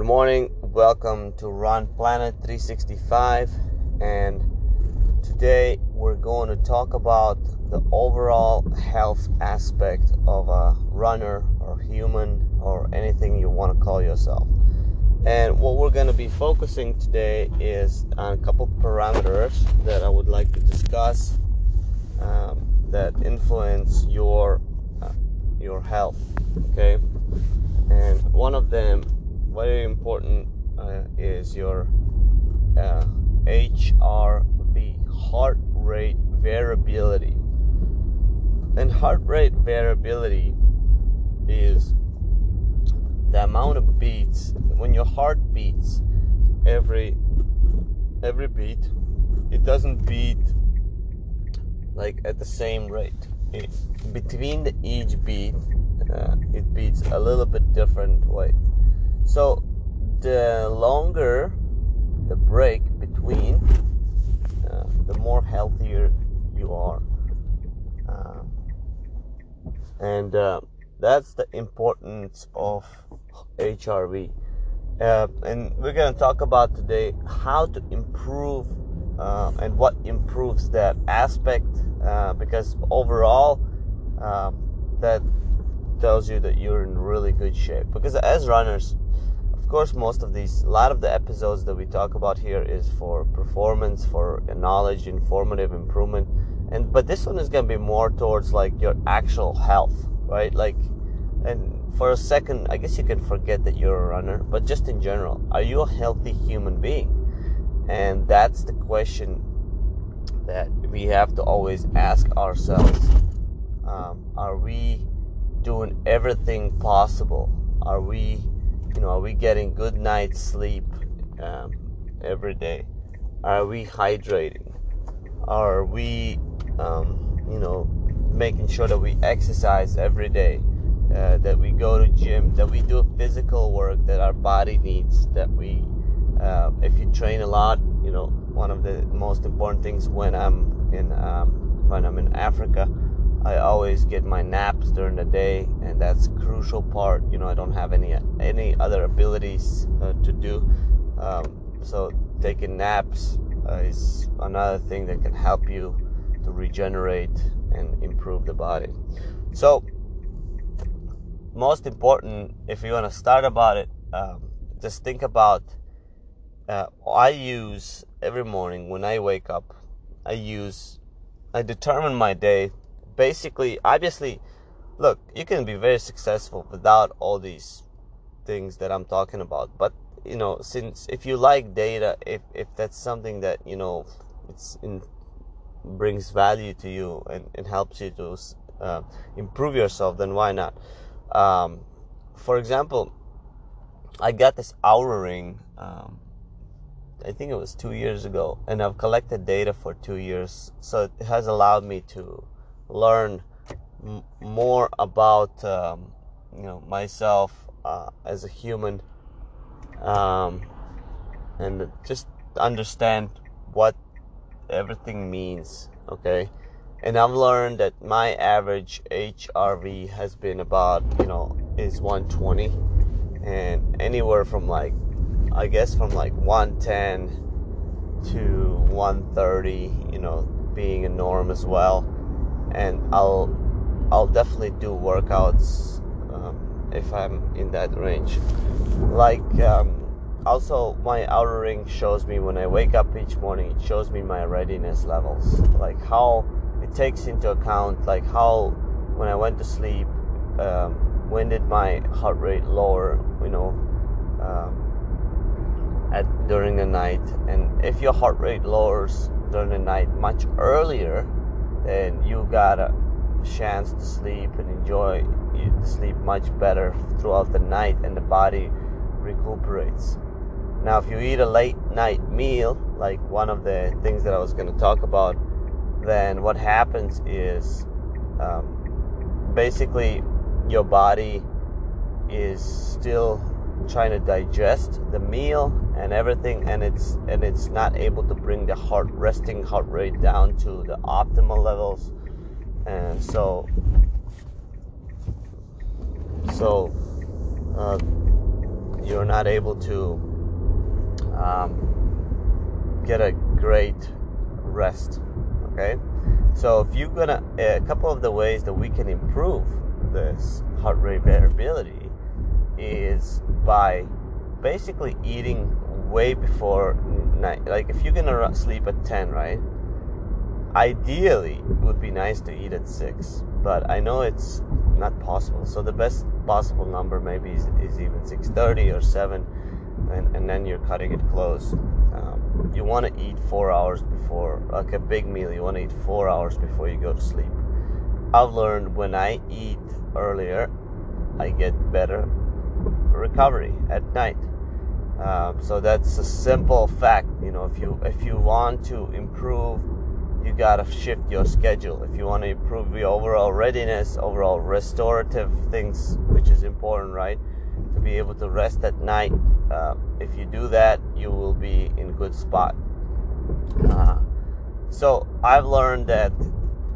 Good morning. Welcome to Run Planet 365. And today we're going to talk about the overall health aspect of a runner or human or anything you want to call yourself. And what we're going to be focusing today is on a couple parameters that I would like to discuss um, that influence your uh, your health. Okay, and one of them, very important, uh, is your uh, HRV, heart rate variability. And heart rate variability is the amount of beats when your heart beats every every beat it doesn't beat like at the same rate it, between the each beat uh, it beats a little bit different way so the longer the break between uh, the more healthier you are uh, and uh, that's the importance of HRV. Uh, and we're going to talk about today how to improve uh, and what improves that aspect uh, because overall that tells you that you're in really good shape because as runners course most of these a lot of the episodes that we talk about here is for performance for knowledge informative improvement and but this one is going to be more towards like your actual health right like and for a second, I guess you can forget that you're a runner, but just in general, are you a healthy human being? And that's the question that we have to always ask ourselves. Um, are we doing everything possible? Are we, you know, are we getting good night's sleep um, every day? Are we hydrating? Are we, um, you know, making sure that we exercise every day? uh, that we go to gym, that we do physical work that our body needs, that we, uh, if you train a lot, you know, one of the most important things when I'm in, um, when I'm in Africa, I always get my naps during the day, and that's crucial part. You know, I don't have any any other abilities uh, to do, um, so taking naps uh, is another thing that can help you to regenerate and improve the body. So most important, if you want to start about it, um, just think about. Uh, I use every morning when I wake up. I use, I determine my day. Basically, obviously, look, you can be very successful without all these things that I'm talking about. But you know, since if you like data, if if that's something that you know, it's in brings value to you and, and helps you to uh, improve yourself, then why not? Um, for example, I got this Oura ring. Um, I think it was two years ago, and I've collected data for two years, so it has allowed me to learn m- more about um, you know myself uh, as a human, um, and just understand what everything means. Okay, and I've learned that my average HRV has been about you know is 120 and anywhere from like I guess from like 110 to 130 you know being a norm as well and I'll I'll definitely do workouts um, if I'm in that range. Like um, also my Oura ring shows me when I wake up each morning it shows me my readiness levels. Like how it takes into account like how when I went to sleep, um, when did my heart rate lower, you know, um, at during the night, and if your heart rate lowers during the night much earlier, then you got a chance to sleep and enjoy sleep much better throughout the night, and the body recuperates. Now, if you eat a late night meal, like one of the things that I was going to talk about then what happens is um, basically your body is still trying to digest the meal and everything and it's and it's not able to bring the heart resting heart rate down to the optimal levels and so so uh, you're not able to um, get a great rest. Okay, so if you're gonna, a couple of the ways that we can improve this heart rate variability is by basically eating way before night. Like if you're gonna sleep at 10, right? Ideally, it would be nice to eat at 6, but I know it's not possible. So the best possible number maybe is, is even 6:30 or 7, and, and then you're cutting it close. Um, you want to eat four hours before, like a big meal. You want to eat four hours before you go to sleep. I've learned when I eat earlier, I get better recovery at night. Um, so that's a simple fact. You know, if you if you want to improve, you gotta shift your schedule. If you want to improve your overall readiness, overall restorative things, which is important, right? To be able to rest at night. Uh, if you do that, you will be in good spot. Uh, so I've learned that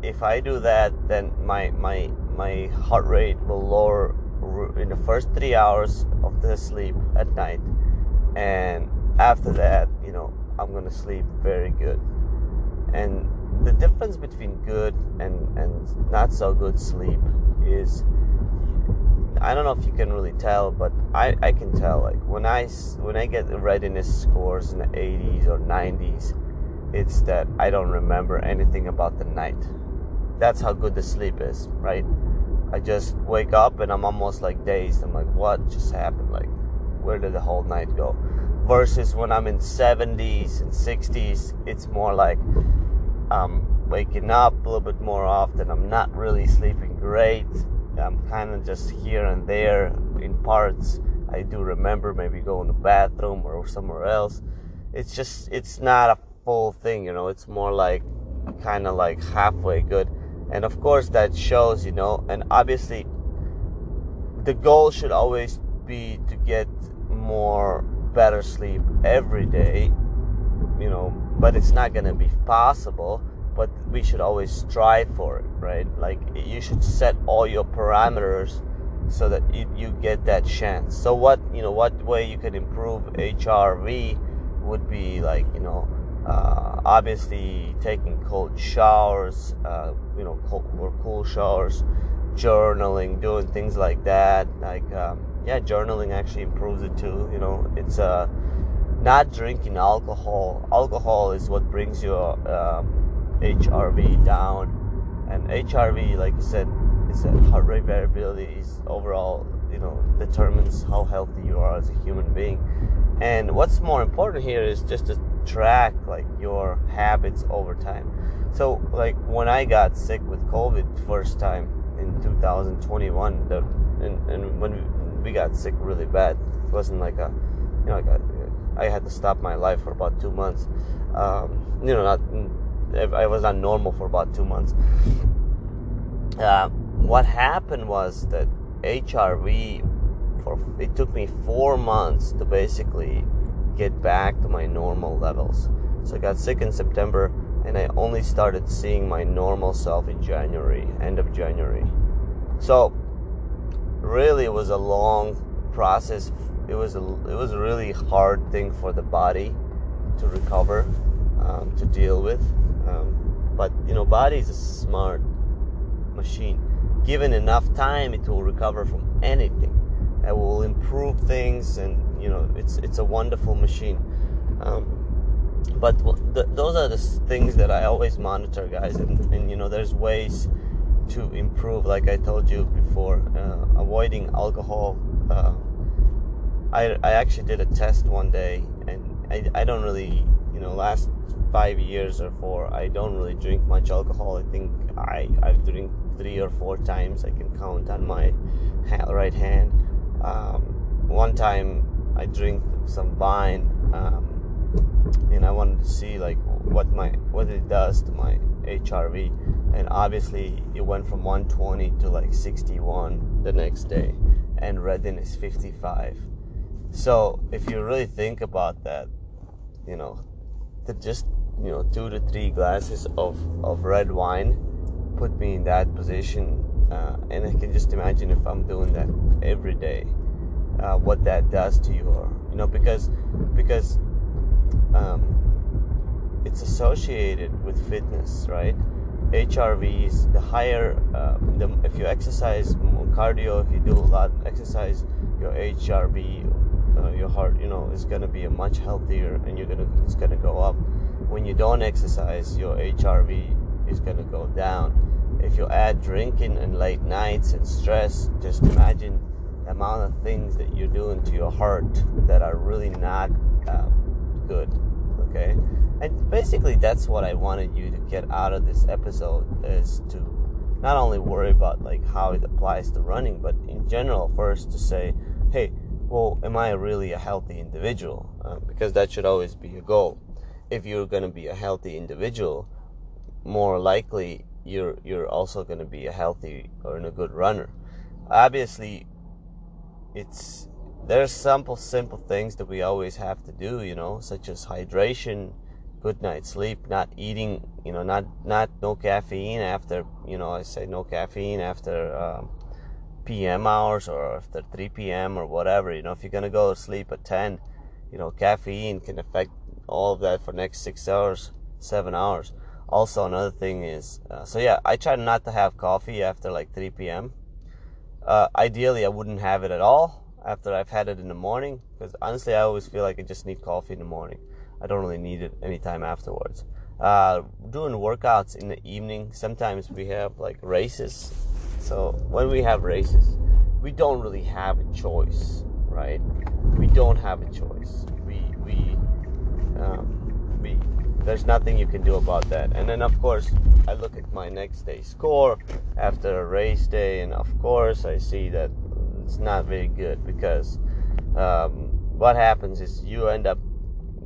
if I do that, then my my my heart rate will lower in the first three hours of the sleep at night. And after that you know i'm gonna sleep very good. And the difference between good and and not so good sleep is i don't know if you can really tell but i i can tell like when i when i get the readiness scores in the 80s or 90s it's that i don't remember anything about the night. That's how good the sleep is right i just wake up and i'm almost like dazed i'm like what just happened like where did the whole night go? Versus when I'm in 70s and 60s, it's more like I'm waking up a little bit more often. I'm not really sleeping great. I'm kind of just here and there in parts. I do remember maybe going to the bathroom or somewhere else. It's just, it's not a full thing, you know, it's more like kind of like halfway good. And of course, that shows, you know, and obviously, the goal should always be to get more better sleep every day, you know, but it's not going to be possible. But we should always strive for it, right? Like you should set all your parameters so that you, you get that chance. So what you know, what way you can improve HRV would be like you know, uh, obviously taking cold showers, uh, you know, cold or cool showers, journaling, doing things like that, like. Um, yeah, journaling actually improves it too. You know, it's uh, not drinking alcohol. Alcohol is what brings your um, HRV down, and HRV, like you said, is a heart rate variability. Is overall, you know, determines how healthy you are as a human being. And what's more important here is just to track like your habits over time. So, like when I got sick with COVID first time in 2021, the, and, and when we got sick really bad. It wasn't like a, you know, like a, I had to stop my life for about two months. Um, you know, not, I was not normal for about two months. Uh, what happened was that HRV, for it took me four months to basically get back to my normal levels. So I got sick in September, and I only started seeing my normal self in January, end of January. So really it was a long process. It was a, it was a really hard thing for the body to recover, um, to deal with. Um, but you know, body is a smart machine. Given enough time, it will recover from anything. It will improve things, and you know, it's it's a wonderful machine. Um, but th- those are the things that I always monitor, guys. And, and you know, there's ways to improve, like I told you before, uh, avoiding alcohol. Uh, I, I actually did a test one day, and I, I don't really, you know, last five years or four, I don't really drink much alcohol. I think I I've drink three or four times. I can count on my right hand. Um, one time I drink some wine, um, and I wanted to see like what my what it does to my HRV and obviously it went from 120 to like 61 the next day and readiness 55 so if you really think about that you know just you know two to three glasses of, of red wine put me in that position uh, and I can just imagine if I'm doing that every day uh, what that does to you, or you know, because because um, it's associated with fitness, right? HRVs, the higher, uh, the, if you exercise more cardio, if you do a lot of exercise, your HRV, uh, your heart, you know, is gonna be a much healthier, and you're gonna, it's gonna go up. When you don't exercise, your HRV is gonna go down. If you add drinking and late nights and stress, just imagine amount of things that you're doing to your heart that are really not uh, good. Okay, and basically that's what I wanted you to get out of this episode is to not only worry about like how it applies to running, but in general first to say, hey, well, am I really a healthy individual? Uh, because that should always be your goal. If you're going to be a healthy individual, more likely you're you're also going to be a healthy or a good runner. Obviously, it's there's simple simple things that we always have to do, you know, such as hydration, good night's sleep, not eating, you know, not not no caffeine after, you know, I say no caffeine after um, PM hours or after 3 p.m. or whatever. You know, if you're gonna go to sleep at 10, you know, caffeine can affect all of that for next six hours, seven hours. Also, another thing is, uh, so yeah, I try not to have coffee after like 3 p.m. Uh, ideally, I wouldn't have it at all after I've had it in the morning because honestly, I always feel like I just need coffee in the morning. I don't really need it anytime afterwards. Uh, doing workouts in the evening, sometimes we have like races. So when we have races, we don't really have a choice, right? We don't have a choice. We we um, there's nothing you can do about that. And then of course, I look at my next day score after a race day, and of course, I see that it's not very good because um, what happens is you end up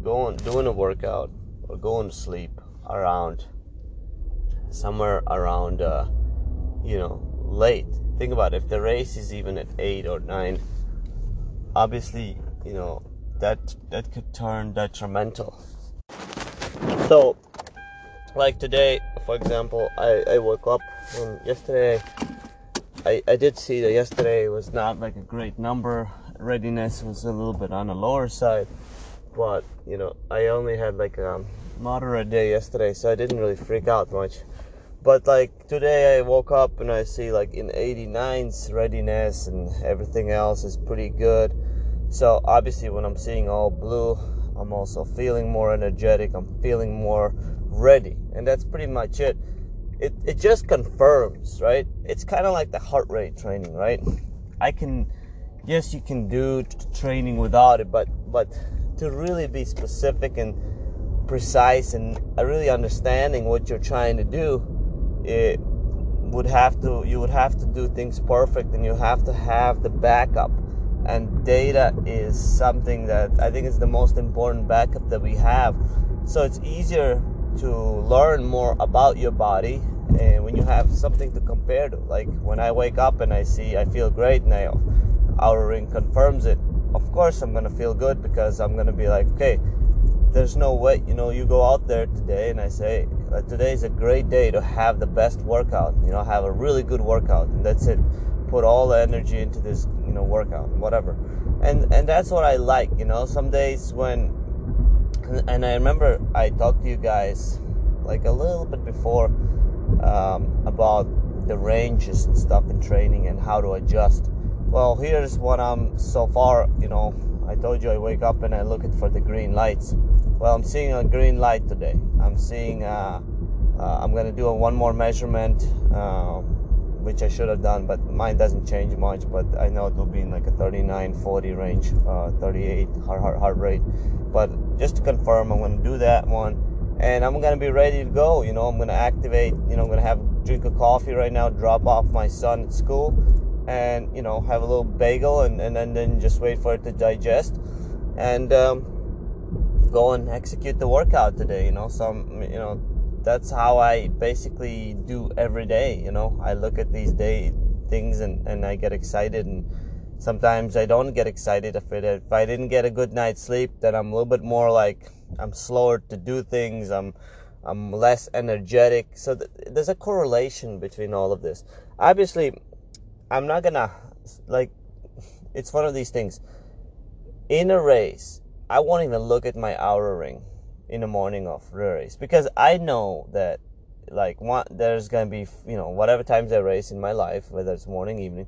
going doing a workout or going to sleep around somewhere around uh, you know late. Think about it, if the race is even at 8 or 9 obviously you know that that could turn detrimental so like today for example i, I woke up and yesterday I, I did see that yesterday was not like a great number. Readiness was a little bit on the lower side, but you know I only had like a moderate day yesterday, so I didn't really freak out much. But like today, I woke up and I see like in 89's readiness and everything else is pretty good. So obviously, when I'm seeing all blue, I'm also feeling more energetic. I'm feeling more ready, and that's pretty much it it, it just confirms, right? It's kind of like the heart rate training, right? I can, yes, you can do training without it, but but to really be specific and precise and really understanding what you're trying to do, it would have to you would have to do things perfect, and you have to have the backup. And data is something that I think is the most important backup that we have. So it's easier to learn more about your body and when you have something to compare to like when i wake up and i see i feel great now Oura ring confirms it of course i'm gonna feel good because i'm gonna be like okay there's no way you know you go out there today and i say today is a great day to have the best workout you know have a really good workout and that's it put all the energy into this workout whatever and and that's what i like you know some days when and I remember I talked to you guys like a little bit before um, about the ranges and stuff in training and how to adjust. Well, here's what I'm so far. You know, I told you I wake up and I look for the green lights. Well, I'm seeing a green light today. I'm seeing. Uh, uh, I'm gonna do a one more measurement. Uh, which I should have done, but mine doesn't change much. But I know it will be in like a 39, 40 range, uh, 38 heart, heart, heart rate. But just to confirm, I'm going to do that one, and I'm going to be ready to go. You know, I'm going to activate. You know, I'm going to have a drink of coffee right now, drop off my son at school, and you know, have a little bagel, and and, and then just wait for it to digest, and um, go and execute the workout today. You know, some you know that's how I basically do every day. You know, I look at these day things and, and I get excited and sometimes I don't get excited if it if I didn't get a good night's sleep then I'm a little bit more like I'm slower to do things I'm I'm less energetic so th- there's a correlation between all of this obviously I'm not gonna like it's one of these things. In a race, I won't even look at my Oura ring in the morning of race because I know that like one, there's gonna be you know whatever times I race in my life, whether it's morning, evening,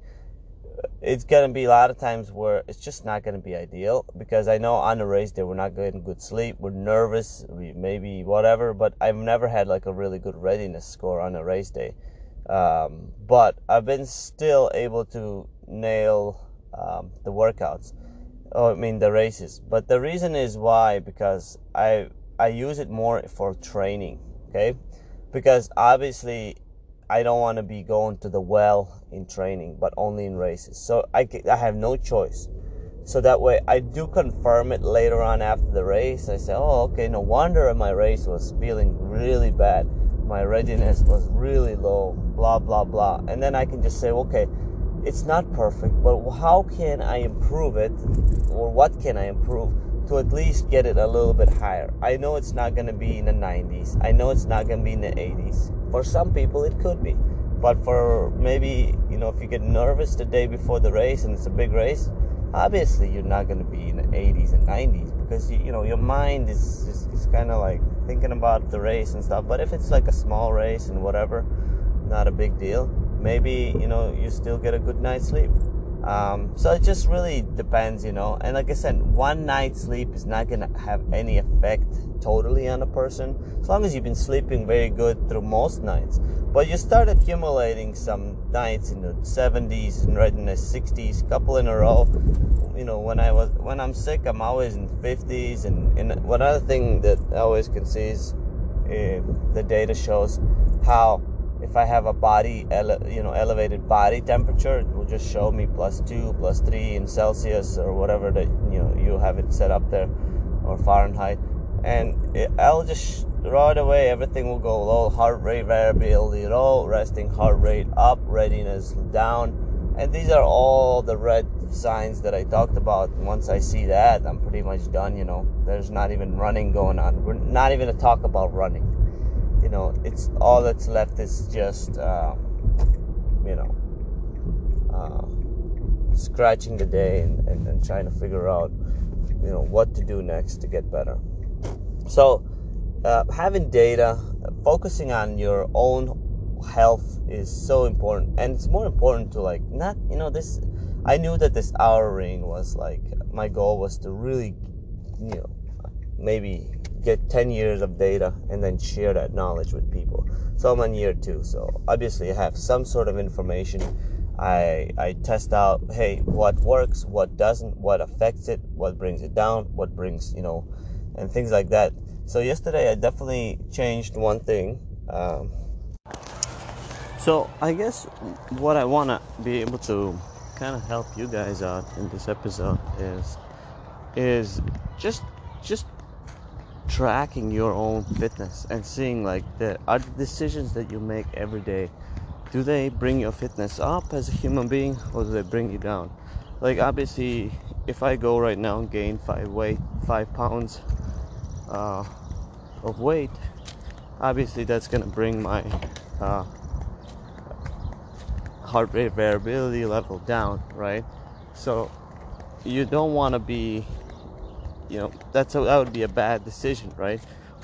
it's gonna be a lot of times where it's just not gonna be ideal because I know on the race day we're not getting good sleep, we're nervous, we maybe whatever, but I've never had like a really good readiness score on a race day. Um, but I've been still able to nail um, the workouts. Oh, I mean the races. But the reason is why because I I use it more for training. Okay, because obviously I don't want to be going to the well in training, but only in races. So I, I have no choice. So that way I do confirm it later on after the race. I say, oh, okay, no wonder my race was feeling really bad. My readiness was really low, blah, blah, blah. And then I can just say, okay, it's not perfect, but how can I improve it? Or what can I improve? To at least get it a little bit higher. I know it's not going to be in the 90s. I know it's not going to be in the 80s. For some people, it could be. But for maybe, you know, if you get nervous the day before the race and it's a big race, obviously you're not going to be in the 80s and 90s because, you, you know, your mind is, is, is kind of like thinking about the race and stuff. But if it's like a small race and whatever, not a big deal. Maybe, you know, you still get a good night's sleep. Um, so it just really depends, you know. And like I said, one night's sleep is not gonna have any effect totally on a person as long as you've been sleeping very good through most nights. But you start accumulating some nights in the 70s and right in the 60s, couple in a row. You know, when I was when I'm sick, I'm always in the 50s. And, and one other thing that I always can see is uh, the data shows how if I have a body, ele- you know, elevated body temperature, just show me plus two, plus three in Celsius or whatever that you know you have it set up there, or Fahrenheit, and it, I'll just right away everything will go low, heart rate variability low, resting heart rate up, readiness down, and these are all the red signs that I talked about. Once I see that, I'm pretty much done. You know, there's not even running going on. We're not even to talk about running you know, it's all that's left is just, uh, you know, scratching the day and, and, and, trying to figure out, you know, what to do next to get better. So, uh, having data, focusing on your own health is so important, and it's more important to like not, you know, this. I knew that this Oura ring was like my goal was to really, you know, maybe get 10 years of data and then share that knowledge with people. So I'm on year two. So obviously I have some sort of information. I, I test out, hey, what works, what doesn't, what affects it, what brings it down, what brings, you know, and things like that. So yesterday I definitely changed one thing. Um, so I guess what I want to be able to kind of help you guys out in this episode is is just just tracking your own fitness and seeing like the are the decisions that you make every day do they bring your fitness up as a human being or do they bring you down? Like obviously if i go right now and gain five weight five pounds uh, of weight obviously that's gonna bring my uh, heart rate variability level down right? So you don't want to be you know that's a, that would be a bad decision right?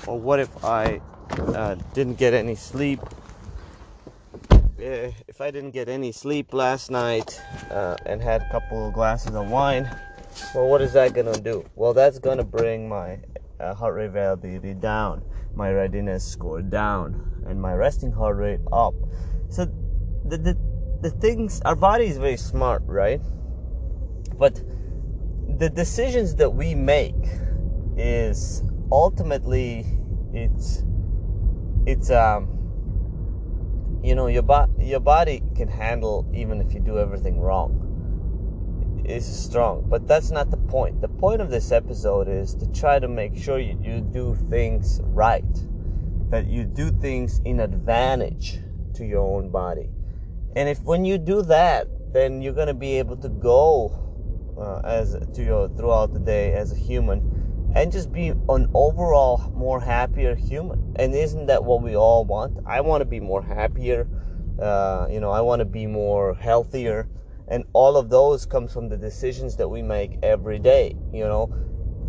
Or what if i uh, didn't get any sleep if i didn't get any sleep last night uh, and had a couple of glasses of wine well what is that gonna do? Well that's gonna bring my uh, heart rate variability down my readiness score down and my resting heart rate up. So the, the the things our body is very smart right? But the decisions that we make is ultimately it's it's um you know your body your body can handle even if you do everything wrong. Is strong but that's not the point. The point of this episode is to try to make sure you, you do things right that you do things in advantage to your own body. And if when you do that then you're going to be able to go uh, as to your throughout the day as a human and just be an overall more happier human. And isn't that what we all want? I want to be more happier uh, you know i want to be more healthier. And all of those comes from the decisions that we make every day you know?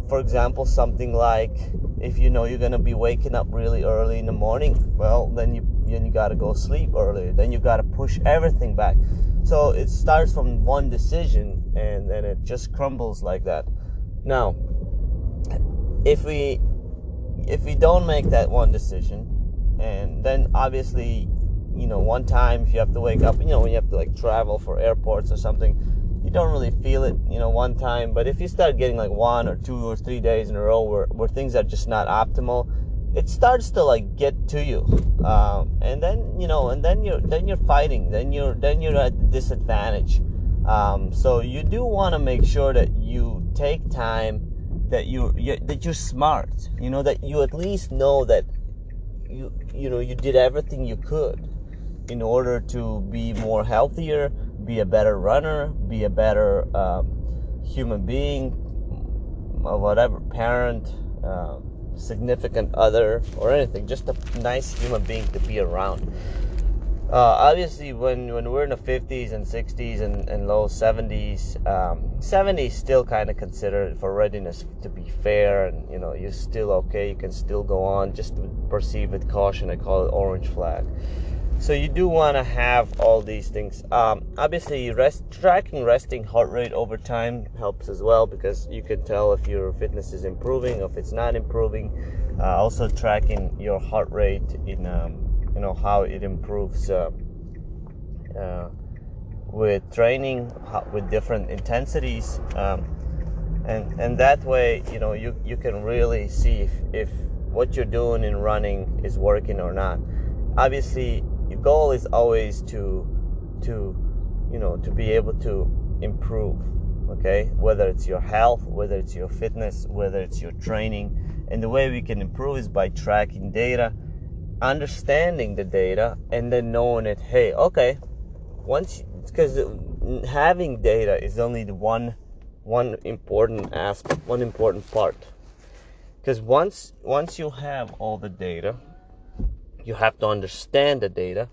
For example something like if you know you're to be waking up really early in the morning well then you then you got to go sleep earlier. Then you got to push everything back. So it starts from one decision and then it just crumbles like that. Now if we if we don't make that one decision and then obviously you know one time if you have to wake up you know when you have to like travel for airports or something you don't really feel it you know one time. But if you start getting like one or two or three days in a row where, where things are just not optimal it starts to like get to you. Um, and then you know and then you're then you're fighting then you're then you're at disadvantage. Um, so you do want to make sure that you take time that you that you're smart you know that you at least know that you you know you did everything you could in order to be more healthier, be a better runner, be a better um, human being, whatever, parent, uh, significant other, or anything. Just a nice human being to be around. Uh, obviously, when, when we're in the 50s and 60s and, and low 70s, um, 70s still kind of considered for readiness to be fair, and you know you're still okay. You can still go on. Just proceed with caution. I call it orange flag so you do want to have all these things um, obviously rest tracking resting heart rate over time helps as well because you can tell if your fitness is improving or if it's not improving uh, also tracking your heart rate in um, you know how it improves uh, uh, with training with different intensities um, and and that way you know you you can really see if, if what you're doing in running is working or not. Obviously your goal is always to to you know to be able to improve okay? Whether it's your health whether it's your fitness whether it's your training. And the way we can improve is by tracking data understanding the data and then knowing it hey okay once because having data is only the one one important aspect one important part. Because once once you have all the data you have to understand the data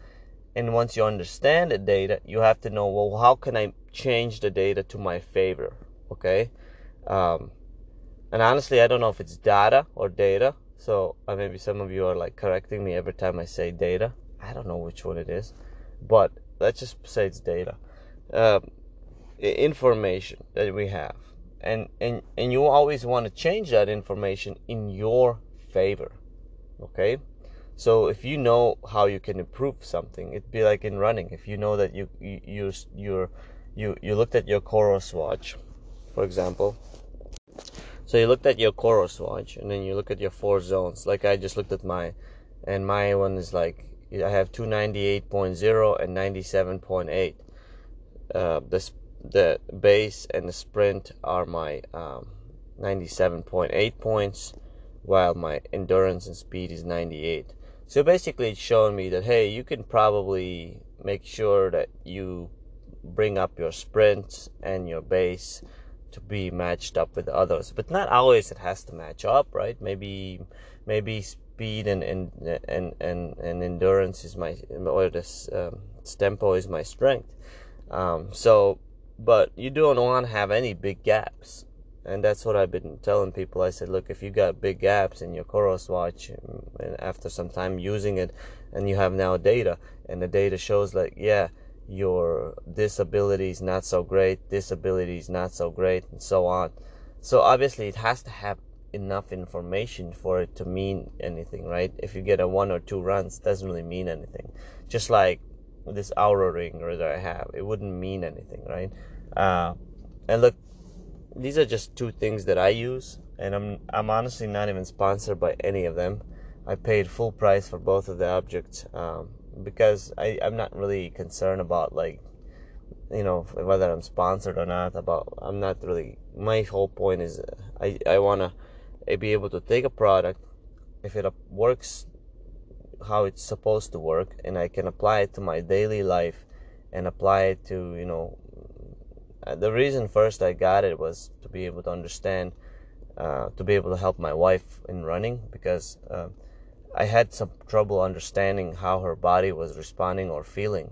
and once you understand the data you have to know well how can i change the data to my favor okay? Um, and honestly i don't know if it's data or data so uh, maybe some of you are like correcting me every time i say data i don't know which one it is but let's just say it's data um, information that we have and and and you always want to change that information in your favor okay so if you know how you can improve something, it'd be like in running. If you know that you you you you you, you looked at your Coros watch, for example. So you looked at your Coros watch, and then you look at your four zones. Like I just looked at my, and my one is like I have 298.0 and 97.8. Uh, the the base and the sprint are my um, 97.8 points, while my endurance and speed is 98. So basically, it's showing me that hey, you can probably make sure that you bring up your sprints and your base to be matched up with others, but not always it has to match up, right? Maybe maybe speed and and and and, and endurance is my or this um, tempo is my strength. Um, so, but you don't want to have any big gaps and that's what I've been telling people. I said, look, if you got big gaps in your Coros watch, and after some time using it, and you have now data, and the data shows like, yeah, your disability is not so great, disability is not so great, and so on. So obviously, it has to have enough information for it to mean anything, right? If you get a one or two runs, doesn't really mean anything. Just like this Oura ring that I have, it wouldn't mean anything, right? Uh, and look, these are just two things that I use, and I'm I'm honestly not even sponsored by any of them. I paid full price for both of the objects um, because I I'm not really concerned about like you know whether I'm sponsored or not. About I'm not really. My whole point is I I wanna be able to take a product if it works how it's supposed to work and I can apply it to my daily life and apply it to you know uh, the reason first I got it was to be able to understand, uh, to be able to help my wife in running because uh, I had some trouble understanding how her body was responding or feeling.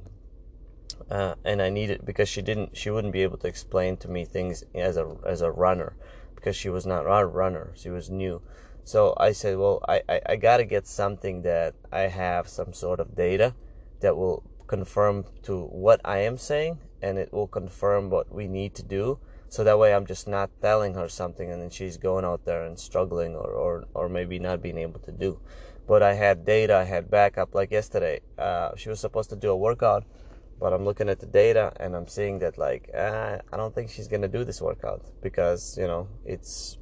uh, and I needed because she didn't she wouldn't be able to explain to me things as a as a runner because she was not a runner she was new so I said well I, I, I gotta get something that I have some sort of data that will confirm to what I am saying and it will confirm what we need to do so that way I'm just not telling her something and then she's going out there and struggling or, or, or maybe not being able to do but I had data I had backup like yesterday. Uh, she was supposed to do a workout but I'm looking at the data and I'm seeing that like uh, I don't think she's gonna do this workout because you know it's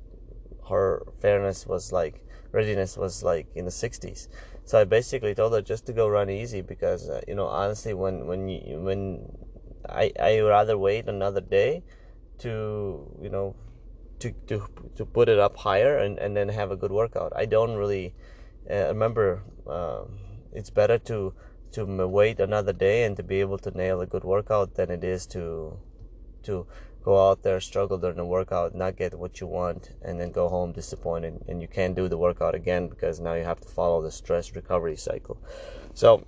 her fairness was like readiness was like in the 60s so I basically told her just to go run easy because uh, you know honestly when when you when I I rather wait another day to you know to to to put it up higher and and then have a good workout. I don't really uh, remember uh, it's better to to wait another day and to be able to nail a good workout than it is to to go out there struggle during the workout not get what you want and then go home disappointed and you can't do the workout again because now you have to follow the stress recovery cycle. So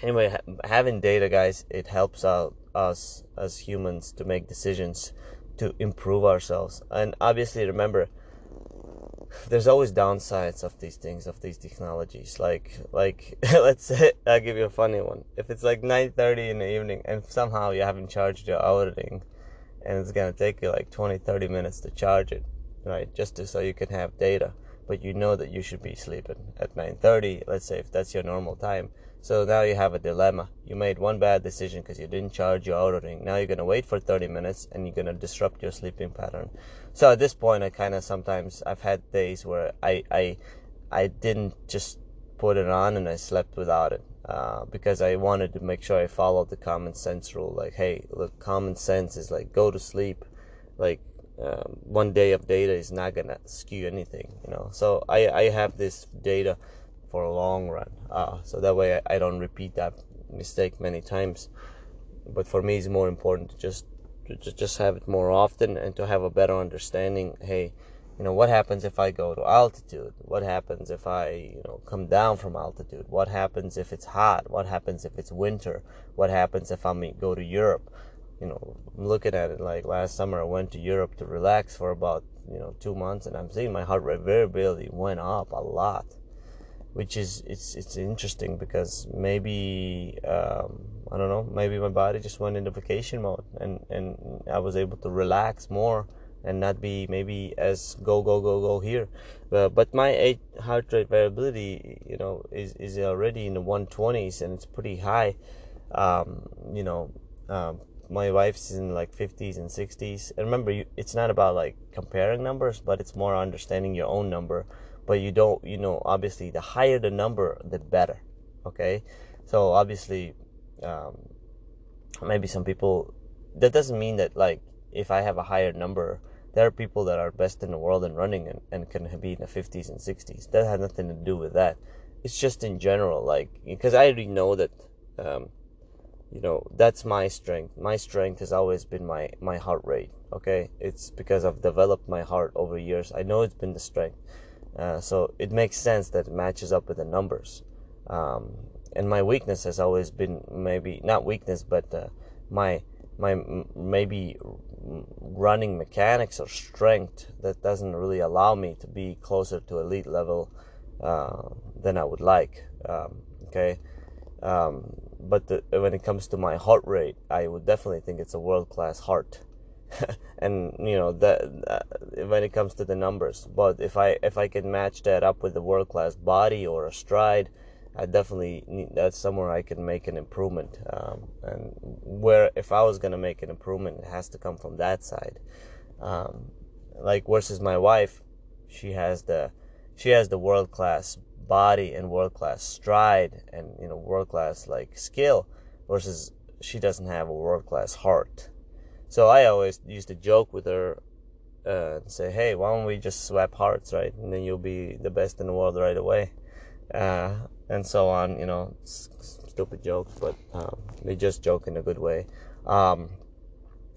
anyway ha- having data guys it helps out us as humans to make decisions to improve ourselves. And obviously remember there's always downsides of these things of these technologies. Like like let's say i'll give you a funny one. If it's like 9.30 in the evening and somehow you haven't charged your Oura ring and it's going to take you like 20 30 minutes to charge it right just to, so you can have data but you know that you should be sleeping at 9.30 let's say if that's your normal time so now you have a dilemma. You made one bad decision because you didn't charge your Oura ring. Now you're going to wait for 30 minutes and you're going to disrupt your sleeping pattern. So at this point, I kind of sometimes, I've had days where I, I, I didn't just put it on and I slept without it. Uh, because I wanted to make sure I followed the common sense rule. Like, hey, look, common sense is like go to sleep. Like, um, one day of data is not gonna skew anything, you know. So I, I have this data for a long run. Uh, so that way I, don't repeat that mistake many times. But for me, it's more important to just to just have it more often and to have a better understanding. Hey, you know what happens if I go to altitude? What happens if I you know come down from altitude? What happens if it's hot? What happens if it's winter? What happens if I go to Europe? You know, I'm looking at it like last summer I went to Europe to relax for about you know two months, and I'm seeing my heart rate variability went up a lot which is it's it's interesting because maybe um, I don't know maybe my body just went into vacation mode and and I was able to relax more and not be maybe as go go go go here. Uh, but my heart rate variability you know is, is already in the 120s and it's pretty high. Um, you know um, my wife's in like 50s and 60s and remember you, it's not about like comparing numbers but it's more understanding your own number but you don't you know obviously the higher the number the better okay? So obviously um, maybe some people that doesn't mean that like if i have a higher number there are people that are best in the world in running and, and can be in the 50s and 60s that has nothing to do with that. It's just in general like because i already know that um, you know that's my strength. My strength has always been my my heart rate okay? It's because i've developed my heart over years. I know it's been the strength uh, so it makes sense that it matches up with the numbers. Um, and my weakness has always been maybe not weakness, but uh, my my maybe running mechanics or strength that doesn't really allow me to be closer to elite level uh, than I would like. Um, okay, um, but the, when it comes to my heart rate, I would definitely think it's a world class heart. and you know that uh, when it comes to the numbers but if i if i can match that up with a world class body or a stride i definitely need that's somewhere i can make an improvement. Um, and where if i was going to make an improvement it has to come from that side. Um, like versus my wife she has the she has the world class body and world class stride and you know world class like skill versus she doesn't have a world class heart so I always used to joke with her uh, and say, "Hey, why don't we just swap hearts, right? And then you'll be the best in the world right away." Uh, and so on. You know, stupid jokes, but um, they just joke in a good way. Um,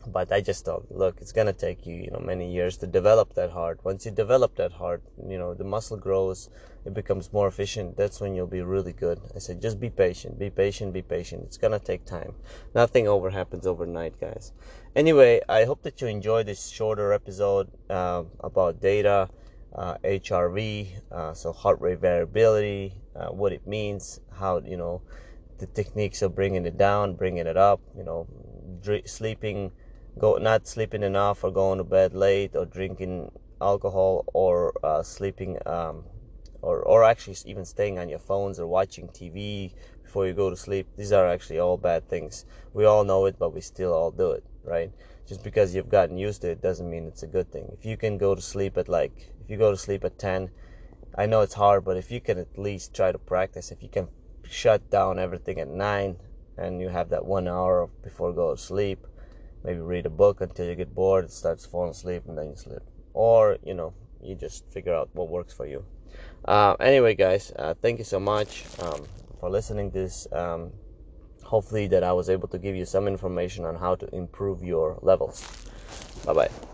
but I just thought, look, it's gonna take you, you know, many years to develop that heart. Once you develop that heart, you know, the muscle grows, it becomes more efficient. That's when you'll be really good. I said, just be patient, be patient, be patient. It's gonna take time. Nothing over happens overnight, guys. Anyway, I hope that you enjoyed this shorter episode uh, about data, uh, HRV, uh, so heart rate variability, uh, what it means, how you know the techniques of bringing it down, bringing it up, you know, sleeping go not sleeping enough or going to bed late or drinking alcohol or uh, sleeping um, or, or actually even staying on your phones or watching TV before you go to sleep. These are actually all bad things. We all know it, but we still all do it, right? Just because you've gotten used to it doesn't mean it's a good thing. If you can go to sleep at like, if you go to sleep at 10, I know it's hard, but if you can at least try to practice, if you can shut down everything at 9 and you have that one hour before go to sleep, maybe read a book until you get bored, it starts falling asleep, and then you sleep. Or, you know, you just figure out what works for you. Uh, anyway, guys, uh, thank you so much um, for listening this. Um, hopefully, that I was able to give you some information on how to improve your levels. Bye bye.